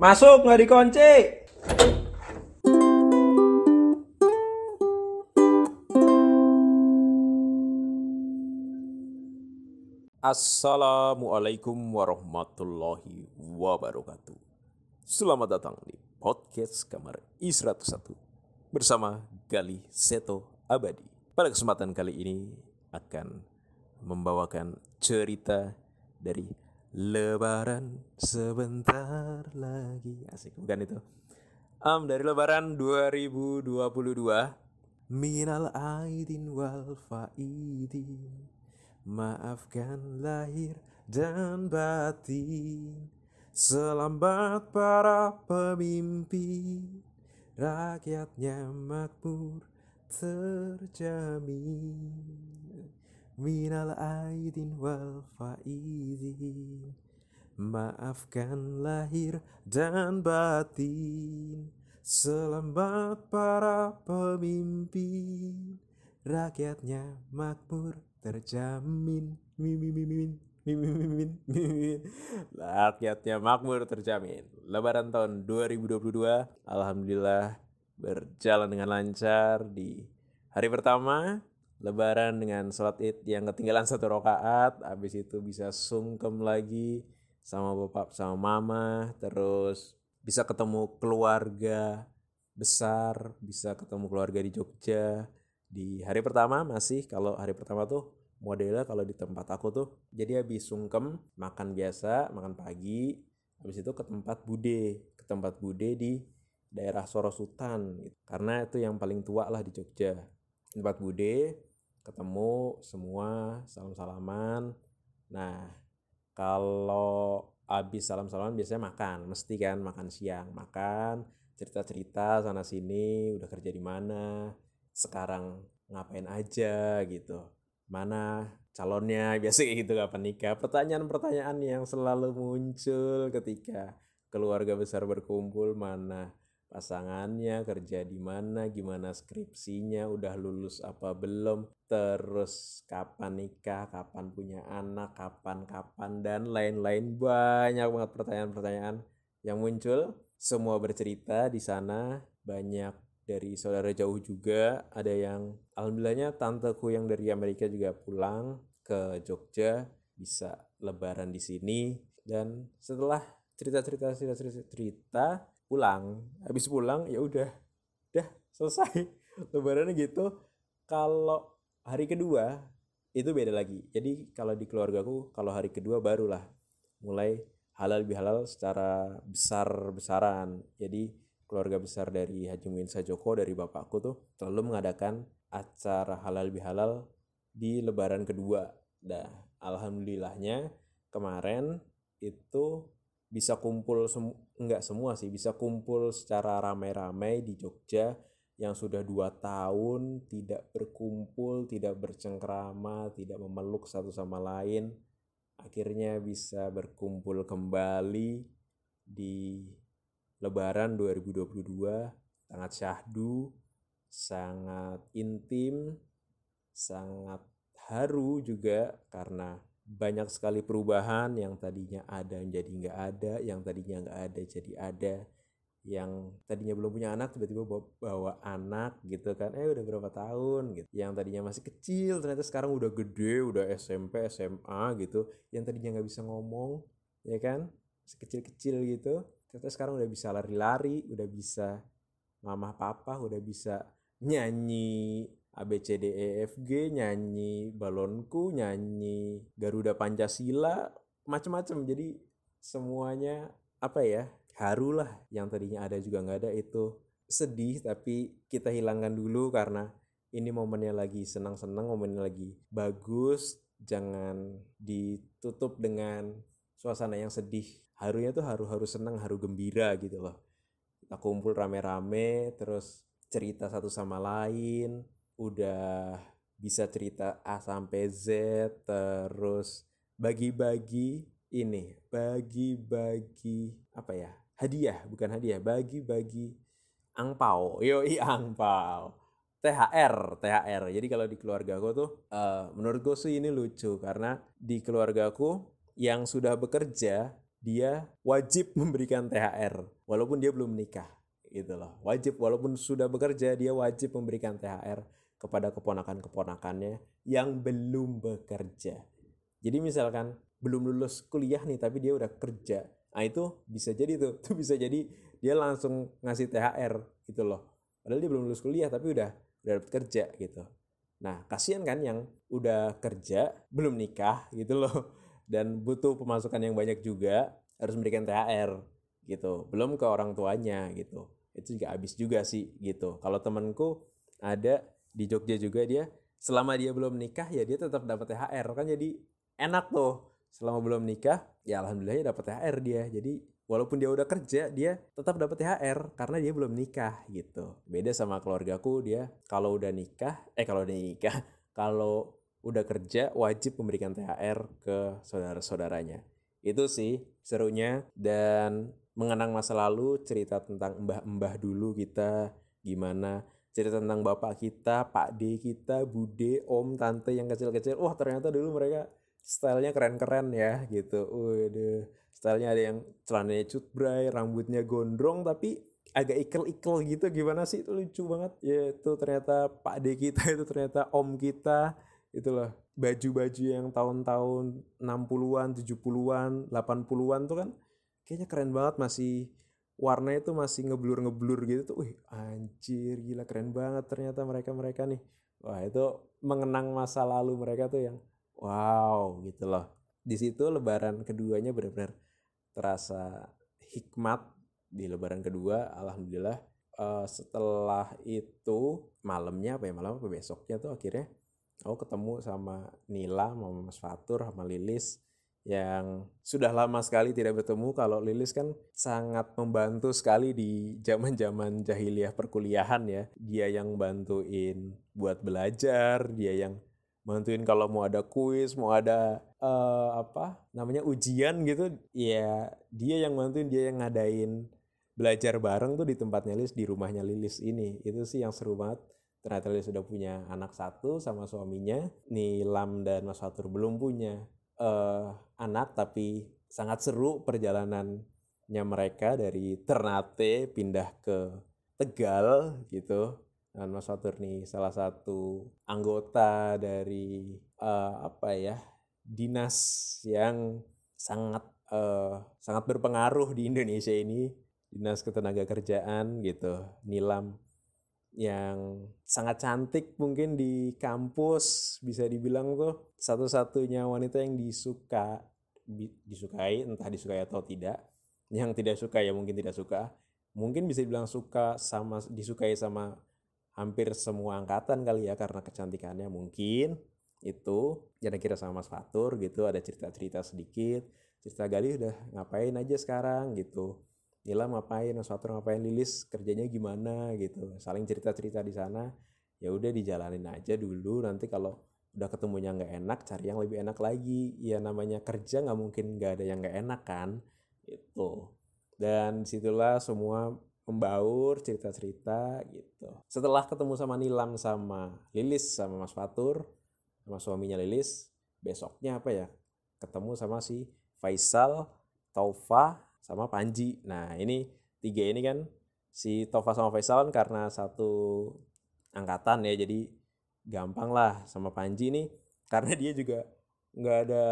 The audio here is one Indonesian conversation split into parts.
Masuk nggak dikunci. Assalamualaikum warahmatullahi wabarakatuh. Selamat datang di podcast kamar I101 bersama Gali Seto Abadi. Pada kesempatan kali ini akan membawakan cerita dari Lebaran sebentar lagi. Asik, bukan itu. Um, dari Lebaran 2022 Minal aidin wal faidin Maafkan lahir dan batin Selamat para pemimpin Rakyatnya makmur terjamin Minal aidin wal faidin Maafkan lahir dan batin. Selamat para pemimpin. Rakyatnya makmur terjamin. Mimin mimin mimin mimin mimin Rakyatnya makmur terjamin. Lebaran tahun 2022 Alhamdulillah berjalan dengan lancar di hari pertama Lebaran dengan sholat id yang ketinggalan satu rakaat Habis itu bisa sungkem lagi sama bapak sama mama Terus bisa ketemu keluarga besar Bisa ketemu keluarga di Jogja di hari pertama masih kalau hari pertama tuh modelnya kalau di tempat aku tuh jadi habis sungkem makan biasa makan pagi habis itu ke tempat bude ke tempat bude di daerah Sorosutan gitu. karena itu yang paling tua lah di Jogja tempat bude ketemu semua salam salaman nah kalau habis salam salaman biasanya makan mesti kan makan siang. Makan cerita cerita sana sini udah kerja di mana sekarang ngapain aja gitu. Mana calonnya biasa kayak gitu kapan nikah. Pertanyaan-pertanyaan yang selalu muncul ketika keluarga besar berkumpul mana pasangannya kerja di mana gimana skripsinya udah lulus apa belum terus kapan nikah kapan punya anak kapan kapan dan lain-lain. Banyak banget pertanyaan-pertanyaan yang muncul. Semua bercerita di sana banyak dari saudara jauh juga. Ada yang alhamdulillahnya tanteku yang dari Amerika juga pulang ke Jogja bisa lebaran di sini. Dan setelah cerita-cerita cerita-cerita cerita pulang. Habis pulang ya udah. Dah selesai. Lebarannya gitu. Kalau hari kedua itu beda lagi. Jadi kalau di keluargaku kalau hari kedua barulah mulai halal bihalal secara besar besaran jadi keluarga besar dari Haji Muin Sajoko dari bapakku tuh selalu mengadakan acara halal bihalal di lebaran kedua. Nah, alhamdulillahnya kemarin itu bisa kumpul sem enggak semua sih bisa kumpul secara ramai-ramai di Jogja yang sudah dua tahun tidak berkumpul, tidak bercengkrama, tidak memeluk satu sama lain, akhirnya bisa berkumpul kembali di Lebaran 2022 sangat syahdu, sangat intim, sangat haru juga karena banyak sekali perubahan yang tadinya ada jadi nggak ada, yang tadinya nggak ada jadi ada, yang tadinya belum punya anak tiba-tiba bawa, bawa anak gitu kan, eh udah berapa tahun? gitu, yang tadinya masih kecil ternyata sekarang udah gede, udah SMP, SMA gitu, yang tadinya nggak bisa ngomong, ya kan, masih kecil-kecil gitu, ternyata sekarang udah bisa lari-lari udah bisa mama papa udah bisa nyanyi A B C D E F G nyanyi balonku nyanyi Garuda Pancasila macam-macam jadi semuanya apa ya haru lah. Yang tadinya ada juga nggak ada itu sedih tapi kita hilangkan dulu karena ini momennya lagi senang-senang momennya lagi bagus. Jangan ditutup dengan suasana yang sedih. Harunya tuh haru haru senang haru gembira gitu loh. Kita kumpul rame-rame terus cerita satu sama lain udah bisa cerita A sampai Z terus bagi-bagi ini bagi-bagi apa ya hadiah bukan hadiah bagi-bagi angpau yoi angpau THR THR jadi kalau di keluarga aku tuh uh, menurut gue sih ini lucu karena di keluarga aku yang sudah bekerja dia wajib memberikan THR walaupun dia belum menikah gitu loh. Wajib walaupun sudah bekerja dia wajib memberikan THR kepada keponakan-keponakannya yang belum bekerja. Jadi misalkan belum lulus kuliah nih tapi dia udah kerja. Nah itu bisa jadi tuh. Tuh bisa jadi dia langsung ngasih THR gitu loh. Padahal dia belum lulus kuliah tapi udah udah dapat kerja gitu. Nah kasihan kan yang udah kerja belum nikah gitu loh. Dan butuh pemasukan yang banyak juga harus memberikan THR gitu. Belum ke orang tuanya gitu. Itu juga habis juga sih gitu. Kalau temanku ada di Jogja juga dia selama dia belum nikah ya dia tetap dapat THR kan jadi enak tuh. Selama belum nikah ya alhamdulillah ya dapat THR dia. Jadi walaupun dia udah kerja dia tetap dapat THR karena dia belum nikah gitu. Beda sama keluargaku dia kalau udah nikah eh kalau udah nikah kalau udah kerja wajib memberikan THR ke saudara-saudaranya. Itu sih serunya. Dan mengenang masa lalu cerita tentang mbah-mbah dulu kita gimana cerita tentang bapak kita, pak D kita, bude, om, tante yang kecil-kecil. Wah ternyata dulu mereka stylenya keren-keren ya gitu. Waduh, stylenya ada yang celananya cutbray, rambutnya gondrong tapi agak ikel-ikel gitu gimana sih itu lucu banget ya itu ternyata pak D kita itu ternyata om kita itulah baju-baju yang tahun-tahun 60-an, 70-an, 80-an tuh kan kayaknya keren banget masih warnanya tuh masih ngeblur-ngeblur gitu tuh. Wih, anjir, gila keren banget ternyata mereka-mereka nih. Wah, itu mengenang masa lalu mereka tuh yang wow gitu loh. Di situ lebaran keduanya benar-benar terasa hikmat di lebaran kedua alhamdulillah uh, setelah itu malamnya apa ya malam apa besoknya tuh akhirnya aku ketemu sama Nila, sama Mas Fatur, sama Lilis yang sudah lama sekali tidak bertemu kalau Lilis kan sangat membantu sekali di zaman-zaman jahiliyah perkuliahan ya. Dia yang bantuin buat belajar, dia yang bantuin kalau mau ada kuis, mau ada uh, apa namanya ujian gitu, ya dia yang bantuin, dia yang ngadain belajar bareng tuh di tempatnya Lilis, di rumahnya Lilis ini. Itu sih yang seru banget ternyata dia sudah punya anak satu sama suaminya Nilam dan Mas Fatur belum punya uh, anak tapi sangat seru perjalanannya mereka dari Ternate pindah ke Tegal gitu. Dan Mas Fatur nih salah satu anggota dari uh, apa ya dinas yang sangat uh, sangat berpengaruh di Indonesia ini dinas ketenaga kerjaan gitu Nilam yang sangat cantik mungkin di kampus bisa dibilang tuh satu-satunya wanita yang disuka disukai entah disukai atau tidak. Yang tidak suka ya mungkin tidak suka. Mungkin bisa dibilang suka sama disukai sama hampir semua angkatan kali ya karena kecantikannya mungkin itu. Kira-kira sama Mas Fatur gitu ada cerita-cerita sedikit. Cerita Gali udah ngapain aja sekarang gitu Nila ngapain, Noswater ngapain, Lilis kerjanya gimana gitu. Saling cerita-cerita di sana. Ya udah dijalanin aja dulu. Nanti kalau udah ketemunya nggak enak, cari yang lebih enak lagi. Ya namanya kerja nggak mungkin nggak ada yang nggak enak kan. Itu. Dan di situlah semua membaur cerita-cerita gitu. Setelah ketemu sama Nilam sama Lilis sama Mas Fatur sama suaminya Lilis, besoknya apa ya? Ketemu sama si Faisal, Taufa, sama Panji. Nah ini tiga ini kan si Tova sama Faisal kan karena satu angkatan ya jadi gampang lah sama Panji nih. Karena dia juga nggak ada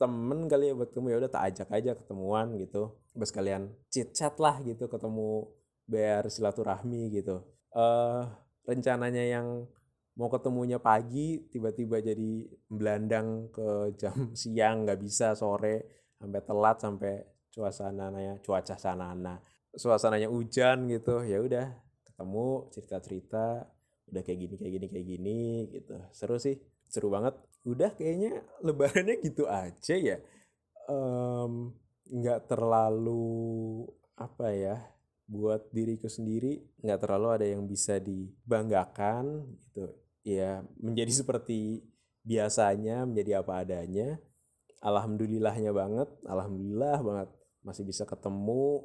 temen kali ya buat kamu. Ya udah tak ajak aja ketemuan gitu. Bos kalian chit chat lah gitu ketemu biar silaturahmi gitu. Eh uh, rencananya yang mau ketemunya pagi tiba-tiba jadi belandang ke jam siang nggak bisa sore sampai telat sampai suasananya cuaca sanana. Suasananya hujan gitu ya udah ketemu cerita cerita udah kayak gini kayak gini kayak gini gitu. Seru sih seru banget. Udah kayaknya lebarannya gitu aja ya. Nggak um, terlalu apa ya buat diriku sendiri nggak terlalu ada yang bisa dibanggakan gitu. Ya menjadi seperti biasanya menjadi apa adanya. Alhamdulillahnya banget alhamdulillah banget masih bisa ketemu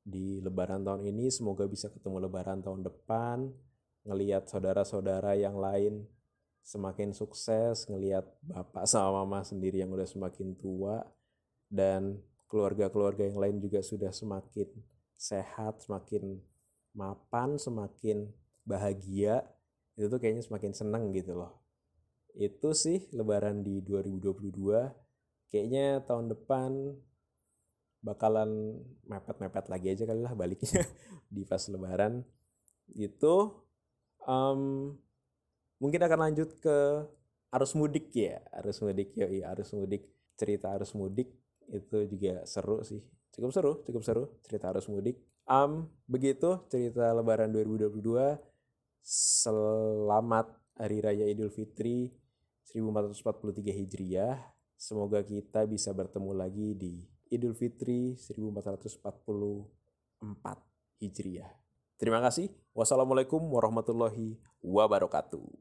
di lebaran tahun ini semoga bisa ketemu lebaran tahun depan ngelihat saudara-saudara yang lain semakin sukses ngelihat bapak sama mama sendiri yang udah semakin tua dan keluarga-keluarga yang lain juga sudah semakin sehat, semakin mapan, semakin bahagia, itu tuh kayaknya semakin seneng gitu loh. Itu sih lebaran di 2022. Kayaknya tahun depan bakalan mepet-mepet lagi aja kali lah baliknya di pas lebaran. Itu um, mungkin akan lanjut ke arus mudik ya, arus mudik ya, arus mudik. Cerita arus mudik itu juga seru sih cukup seru cukup seru cerita arus mudik um, begitu cerita lebaran 2022 selamat hari raya idul fitri 1443 hijriah semoga kita bisa bertemu lagi di idul fitri 1444 hijriah. Terima kasih. Wassalamualaikum warahmatullahi wabarakatuh